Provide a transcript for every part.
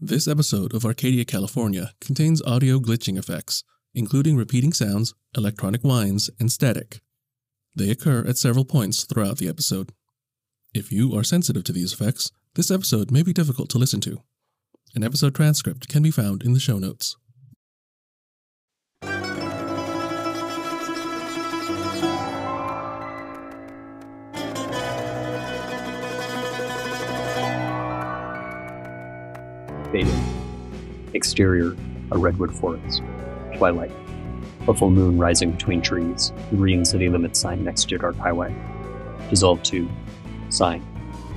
This episode of Arcadia, California contains audio glitching effects, including repeating sounds, electronic whines, and static. They occur at several points throughout the episode. If you are sensitive to these effects, this episode may be difficult to listen to. An episode transcript can be found in the show notes. Exterior, a redwood forest. Twilight. A full moon rising between trees. The green city limit sign next to Dark Highway. Dissolve to Sign.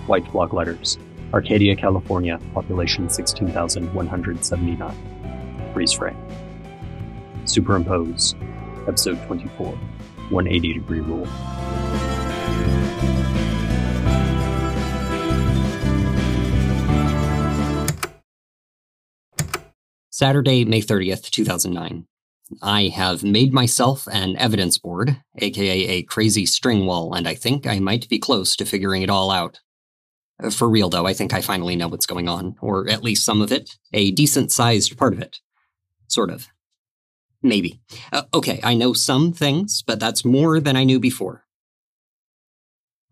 White block letters. Arcadia, California. Population 16,179. Freeze frame. Superimpose. Episode 24. 180 degree rule. Saturday, May 30th, 2009. I have made myself an evidence board, aka a crazy string wall, and I think I might be close to figuring it all out. For real, though, I think I finally know what's going on, or at least some of it, a decent sized part of it. Sort of. Maybe. Uh, okay, I know some things, but that's more than I knew before.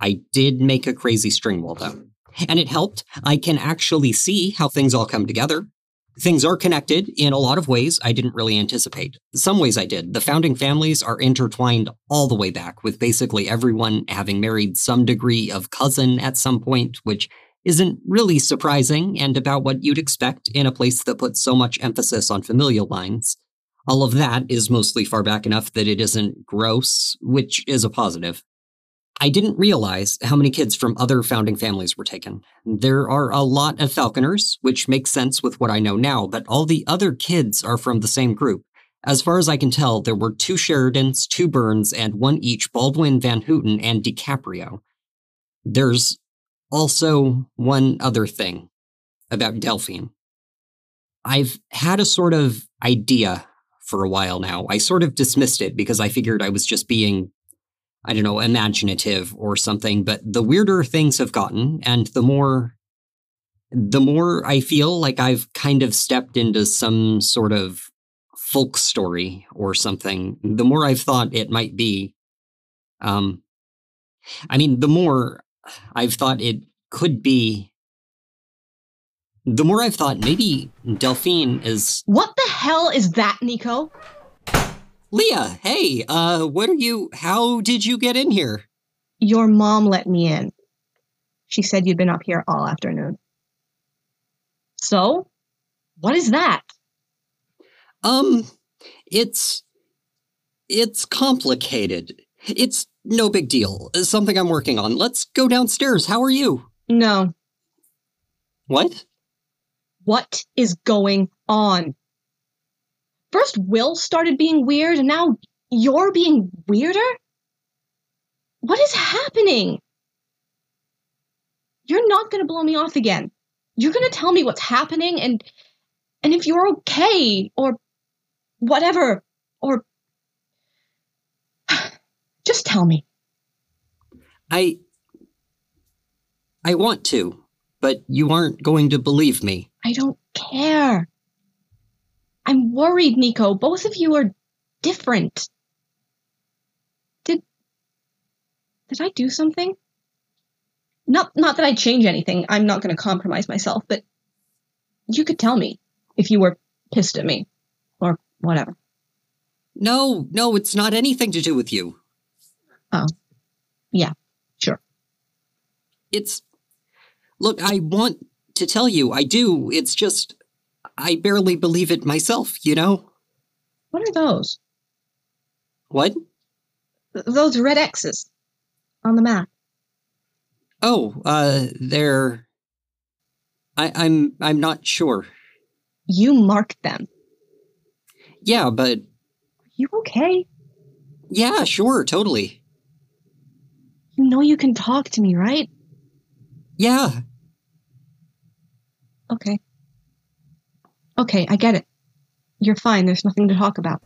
I did make a crazy string wall, though. And it helped. I can actually see how things all come together. Things are connected in a lot of ways I didn't really anticipate. Some ways I did. The founding families are intertwined all the way back, with basically everyone having married some degree of cousin at some point, which isn't really surprising and about what you'd expect in a place that puts so much emphasis on familial lines. All of that is mostly far back enough that it isn't gross, which is a positive. I didn't realize how many kids from other founding families were taken. There are a lot of Falconers, which makes sense with what I know now, but all the other kids are from the same group. As far as I can tell, there were two Sheridans, two Burns, and one each Baldwin, Van Houten, and DiCaprio. There's also one other thing about Delphine. I've had a sort of idea for a while now. I sort of dismissed it because I figured I was just being I don't know, imaginative or something, but the weirder things have gotten and the more the more I feel like I've kind of stepped into some sort of folk story or something, the more I've thought it might be um I mean, the more I've thought it could be the more I've thought maybe Delphine is What the hell is that, Nico? Leah, hey, uh, what are you, how did you get in here? Your mom let me in. She said you'd been up here all afternoon. So, what is that? Um, it's, it's complicated. It's no big deal. Something I'm working on. Let's go downstairs. How are you? No. What? What is going on? First, Will started being weird, and now you're being weirder? What is happening? You're not going to blow me off again. You're going to tell me what's happening and and if you're okay or whatever or just tell me. I I want to, but you aren't going to believe me. I don't care. I'm worried, Nico. Both of you are different. Did did I do something? Not not that I'd change anything. I'm not going to compromise myself, but you could tell me if you were pissed at me or whatever. No, no, it's not anything to do with you. Oh. Yeah, sure. It's Look, I want to tell you. I do. It's just I barely believe it myself, you know? What are those? What? Th- those red X's on the map. Oh, uh, they're. I, I'm I'm not sure. You marked them. Yeah, but Are You okay? yeah, sure, totally. You know you can talk to me, right? Yeah, Okay. Okay, I get it. You're fine. There's nothing to talk about.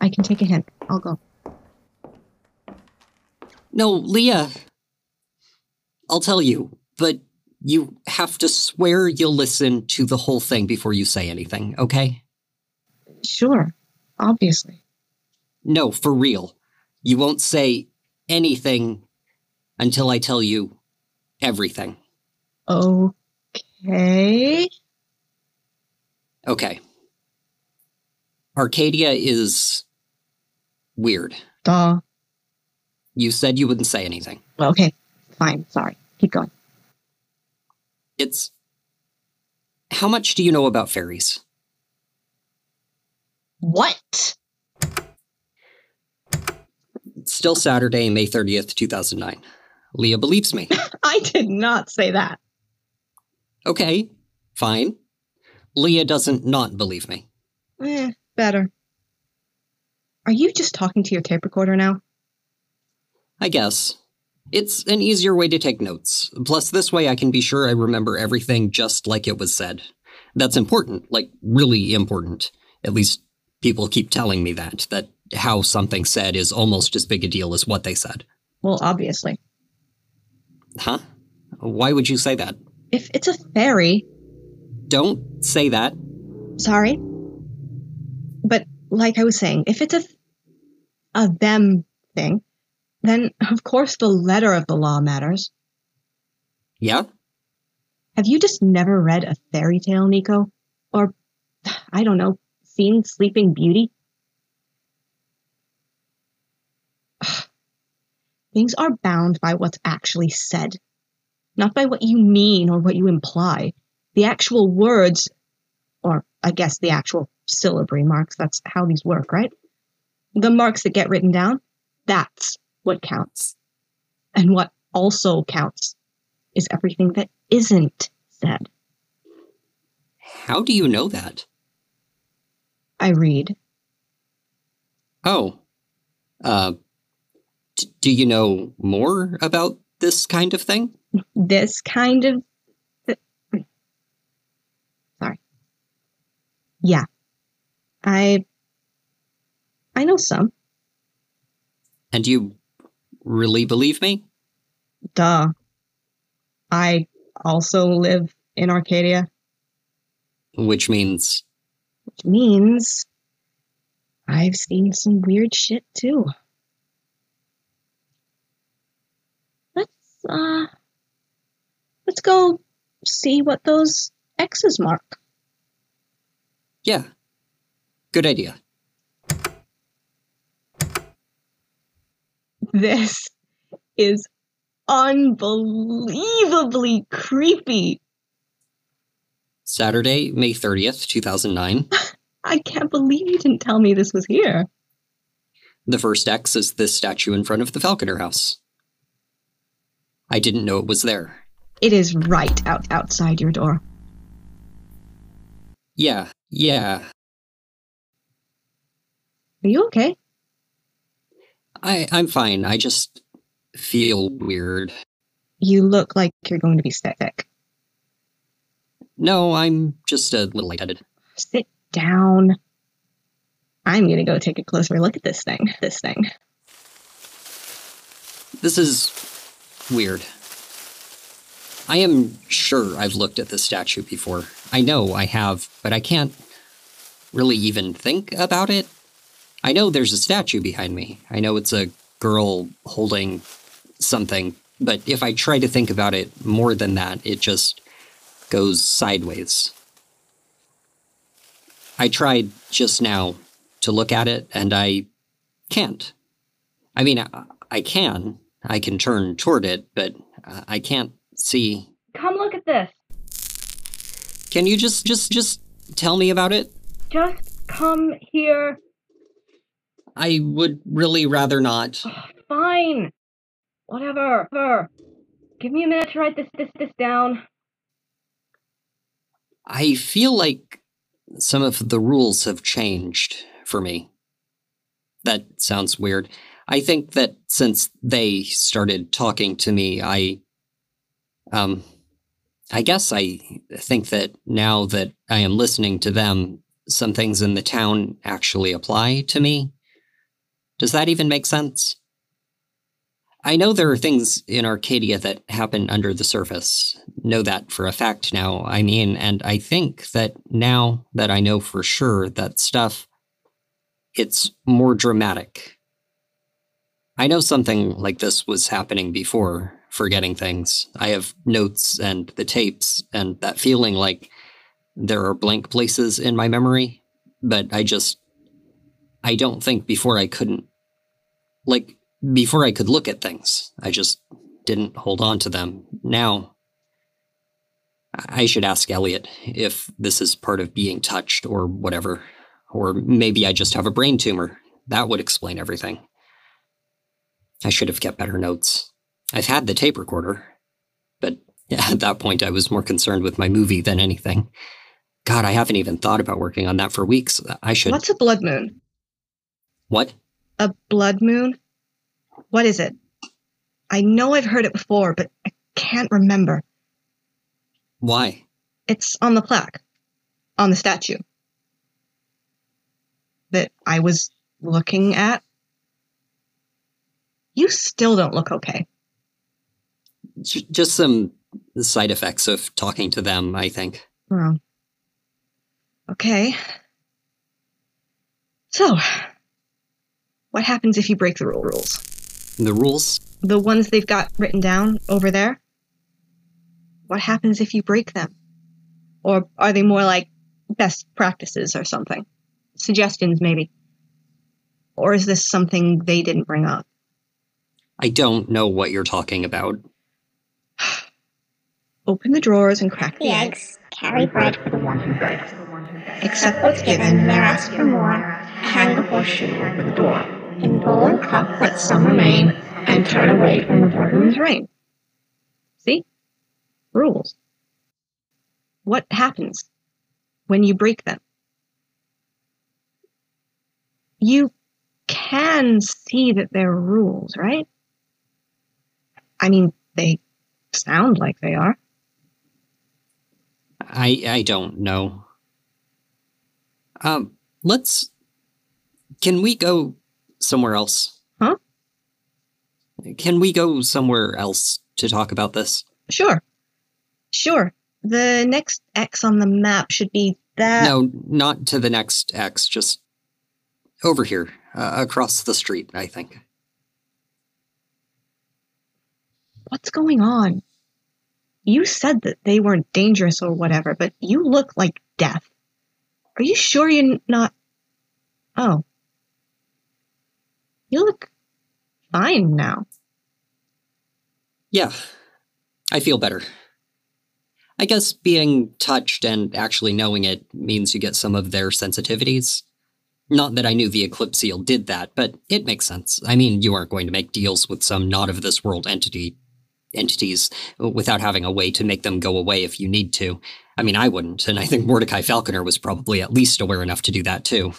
I can take a hint. I'll go. no, Leah. I'll tell you, but You have to swear you'll listen to the whole thing before you say anything, okay? Sure, obviously. No, for real. You won't say anything until I tell you everything. Okay. Okay. Arcadia is weird. Duh. You said you wouldn't say anything. Okay, fine. Sorry. Keep going. It's. How much do you know about fairies? What? It's still Saturday, May 30th, 2009. Leah believes me. I did not say that. Okay, fine. Leah doesn't not believe me. Eh, better. Are you just talking to your tape recorder now? I guess. It's an easier way to take notes. Plus, this way I can be sure I remember everything just like it was said. That's important, like, really important. At least people keep telling me that, that how something said is almost as big a deal as what they said. Well, obviously. Huh? Why would you say that? If it's a fairy, Don't say that. sorry. But like I was saying, if it's a a them thing, then of course the letter of the law matters. Yeah? Have you just never read a fairy tale, Nico? Or I don't know, seen Sleeping Beauty? Things are bound by what's actually said, not by what you mean or what you imply. The actual words, or I guess the actual syllabary marks, that's how these work, right? The marks that get written down, that's what counts. And what also counts is everything that isn't said. How do you know that? I read. Oh. Uh. D- do you know more about this kind of thing? This kind of. th- Sorry. Yeah. I. I know some. And you really believe me? Duh. I also live in Arcadia, Which means. which means I've seen some weird shit too. Let's, uh. Let's go see what those X's mark. Yeah. Good idea. This is unbelievably creepy. Saturday, May 30th, 2009. I can't believe you didn't tell me this was here. The first X is this statue in front of the Falconer House. I didn't know it was there. It is right out outside your door. Yeah, yeah. Are you okay? I, I'm fine. I just feel weird. You look like you're going to be sick. No, I'm just a little lightheaded. Sit down. I'm gonna go take a closer look at this thing. This thing. This is weird. I am sure I've looked at this statue before. I know I have, but I can't really even think about it. I know there's a statue behind me. I know it's a girl holding something, but if I try to think about it more than that, it just goes sideways. I tried just now to look at it, and I can't. I mean, I, I can. I can turn toward it, but I can't see. Come look at this. Can you just, just, just tell me about it? Just come here. I would really rather not. Fine. Whatever. Whatever. Give me a minute to write this this this down. I feel like some of the rules have changed for me. That sounds weird. I think that since they started talking to me, I. Um. I guess I think that now that I am listening to them, some things in the town actually apply to me. Does that even make sense? I know there are things in Arcadia that happen under the surface. Know that for a fact now, I mean, and I think that now that I know for sure that stuff, it's more dramatic. I know something like this was happening before, forgetting things. I have notes and the tapes, and that feeling like there are blank places in my memory, but I just. I don't think before I couldn't. Like, before I could look at things. I just didn't hold on to them. Now, I should ask Elliot if this is part of being touched or whatever. Or maybe I just have a brain tumor. That would explain everything. I should have kept better notes. I've had the tape recorder, but at that point I was more concerned with my movie than anything. God, I haven't even thought about working on that for weeks. I should. What's a blood moon? What? A blood moon? What is it? I know I've heard it before, but I can't remember. Why? It's on the plaque, on the statue that I was looking at. You still don't look okay. Just some side effects of talking to them, I think. Oh. Okay. So, what happens if you break the rules? The rules? The ones they've got written down over there? What happens if you break them? Or are they more like best practices or something? Suggestions, maybe? Or is this something they didn't bring up? I don't know what you're talking about. Open the drawers and crack the The eggs. eggs carry bread for the one who begs. Accept Accept what's given, and ask for more. Hang the horseshoe over the door. In bowl and cup let some remain, and turn away from the burden. Rooms rain. See? Rules. What happens when you break them? You can see that they're rules, right? I mean, they sound like they are. I I don't know. Um, let's. Can we go somewhere else? Huh? Can we go somewhere else to talk about this? Sure. Sure. The next X on the map should be that. no, not to the next X. Just over here, uh, across the street. I think. What's going on? You said that they weren't dangerous or whatever, but you look like death. Are you sure you're not? Oh. You look fine now. Yeah, I feel better. I guess being touched and actually knowing it means you get some of their sensitivities. Not that I knew the Eclipse Seal did that, but it makes sense. I mean, you aren't going to make deals with some not of this world entity entities without having a way to make them go away if you need to. I mean, I wouldn't, and I think Mordecai Falconer was probably at least aware enough to do that too.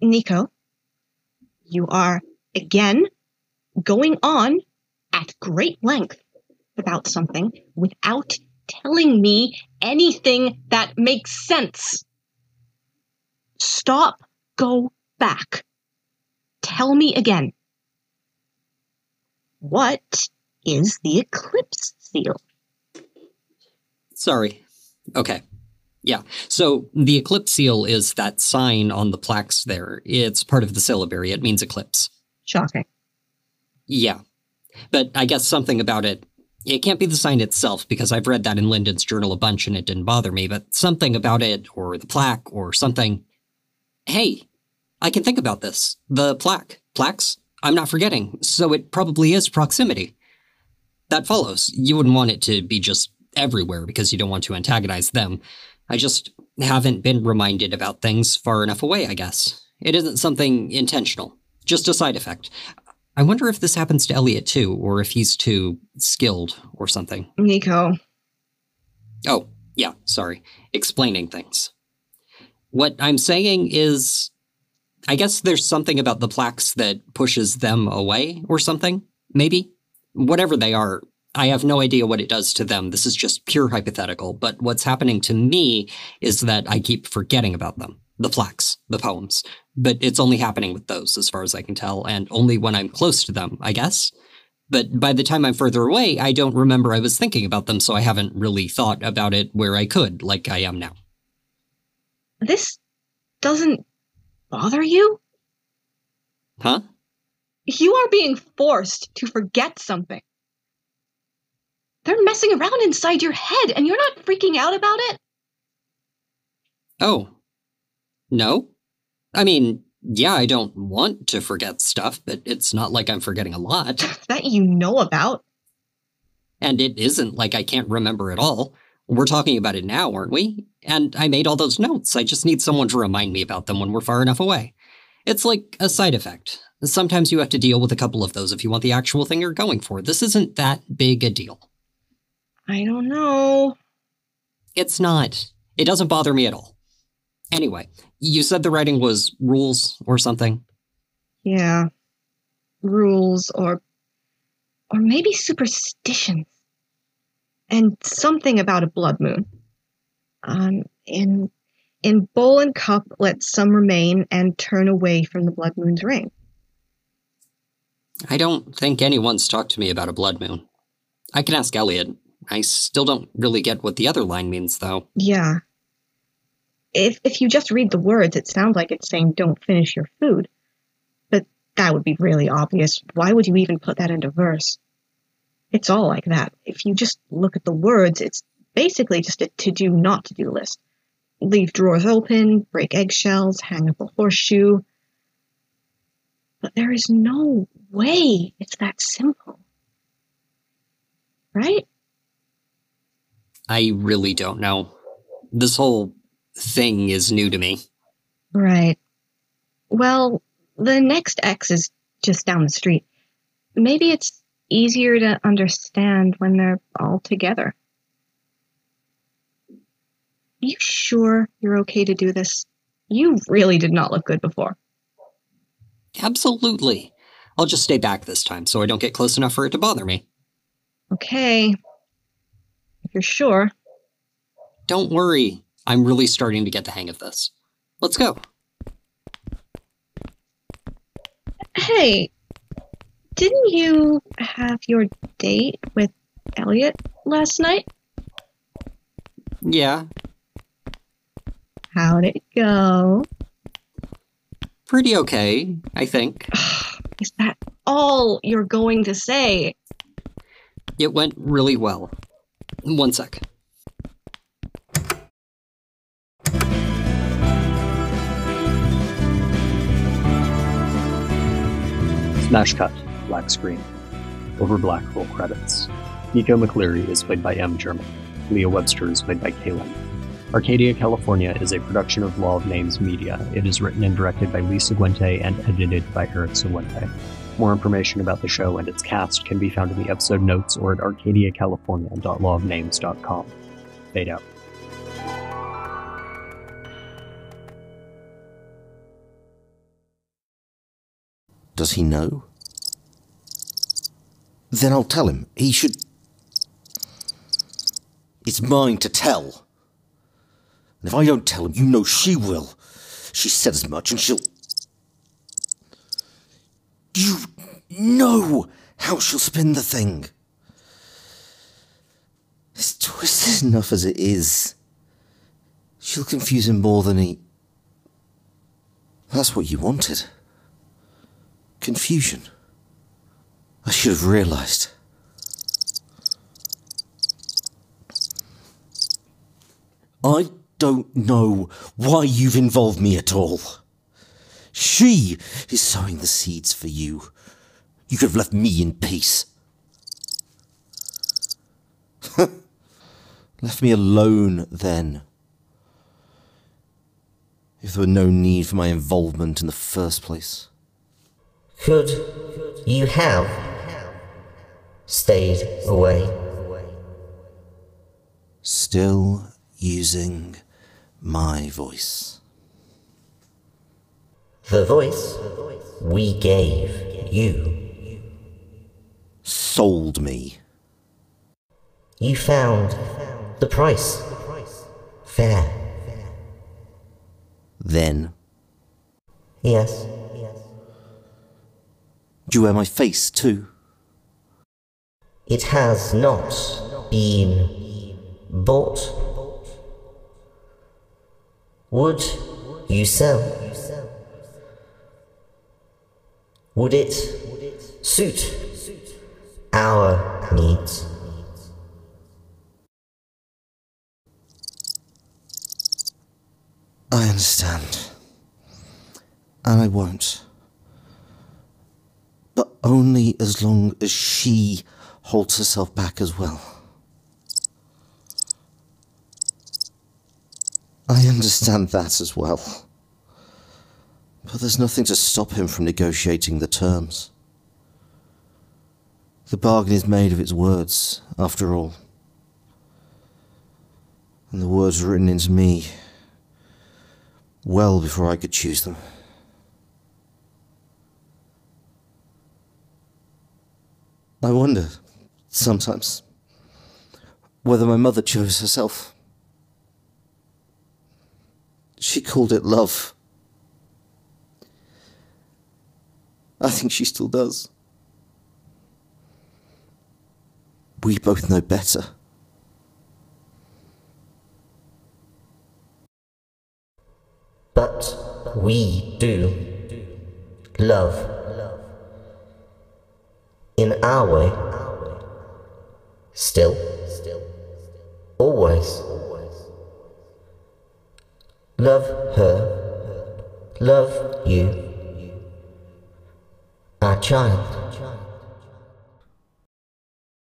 Nico, you are again going on at great length about something without telling me anything that makes sense. Stop. Go back. Tell me again. What is the eclipse seal? Sorry. Okay. Yeah. So the eclipse seal is that sign on the plaques there. It's part of the syllabary. It means eclipse. Shocking. Yeah. But I guess something about it. It can't be the sign itself because I've read that in Lyndon's journal a bunch and it didn't bother me, but something about it or the plaque or something. Hey, I can think about this. The plaque. Plaques? I'm not forgetting. So it probably is proximity. That follows. You wouldn't want it to be just everywhere because you don't want to antagonize them. I just haven't been reminded about things far enough away, I guess. It isn't something intentional, just a side effect. I wonder if this happens to Elliot too, or if he's too skilled or something. Nico, Oh, yeah, sorry. Explaining things. What I'm saying is, I guess there's something about the plaques that pushes them away or something, maybe? Whatever they are, I have no idea what it does to them. This is just pure hypothetical, but what's happening to me is that I keep forgetting about them. The plaques, the poems. But it's only happening with those, as far as I can tell, and only when I'm close to them, I guess. But by the time I'm further away, I don't remember I was thinking about them, so I haven't really thought about it where I could, like I am now. This doesn't bother you? Huh? You are being forced to forget something. They're messing around inside your head and you're not freaking out about it? Oh. No? I mean, yeah, I don't want to forget stuff, but it's not like I'm forgetting a lot. That you know about. And it isn't like I can't remember it all. We're talking about it now, aren't we? And I made all those notes. I just need someone to remind me about them when we're far enough away. It's like a side effect. Sometimes you have to deal with a couple of those if you want the actual thing you're going for. This isn't that big a deal. I don't know. It's not. It doesn't bother me at all. Anyway, you said the writing was rules or something? Yeah. Rules or or maybe superstitions. And something about a blood moon. Um in in bowl and cup let some remain and turn away from the blood moon's ring. I don't think anyone's talked to me about a blood moon. I can ask Elliot. I still don't really get what the other line means though. Yeah. If if you just read the words, it sounds like it's saying don't finish your food. But that would be really obvious. Why would you even put that into verse? It's all like that. If you just look at the words, it's basically just a to do not to do list. Leave drawers open, break eggshells, hang up a horseshoe. But there is no way it's that simple. Right? I really don't know. This whole thing is new to me. Right. Well, the next X is just down the street. Maybe it's easier to understand when they're all together. Are You sure you're okay to do this? You really did not look good before. Absolutely. I'll just stay back this time so I don't get close enough for it to bother me. Okay. If you're sure. Don't worry. I'm really starting to get the hang of this. Let's go. Hey, didn't you have your date with Elliot last night? Yeah, How'd it go? pretty okay, I think. Is that all you're going to say? It went really well. One sec. Smash cut, black screen. Over black roll credits. Nico McCleary is played by M. German. Leah Webster is played by Kaylin. Arcadia, California is a production of Law of Names Media. It is written and directed by Lisa Guente and edited by Eric Seguente. More information about the show and its cast can be found in the episode notes or at arcadiacalifornia.lawofnames.com. Fade out. Does he know? Then I'll tell him. He should. It's mine to tell. And if I don't tell him, you know she will. She said as much, and she'll. You know how she'll spin the thing. It's twisted enough as it is. She'll confuse him more than he. That's what you wanted confusion. I should have realised. I don't know why you've involved me at all. She is sowing the seeds for you. You could have left me in peace. left me alone then. If there were no need for my involvement in the first place. Could you have stayed away? Still using my voice. The voice we gave you. Sold me. You found the price fair. Then, Yes. do you wear my face too? It has not been bought. Would you sell? Would it suit our needs? I understand. And I won't. But only as long as she holds herself back as well. I understand that as well. But there's nothing to stop him from negotiating the terms. The bargain is made of its words, after all. And the words were written into me well before I could choose them. I wonder, sometimes, whether my mother chose herself. She called it love. I think she still does. We both know better. But we do love. In our way. Still. Always. Love her. Love you. Our child.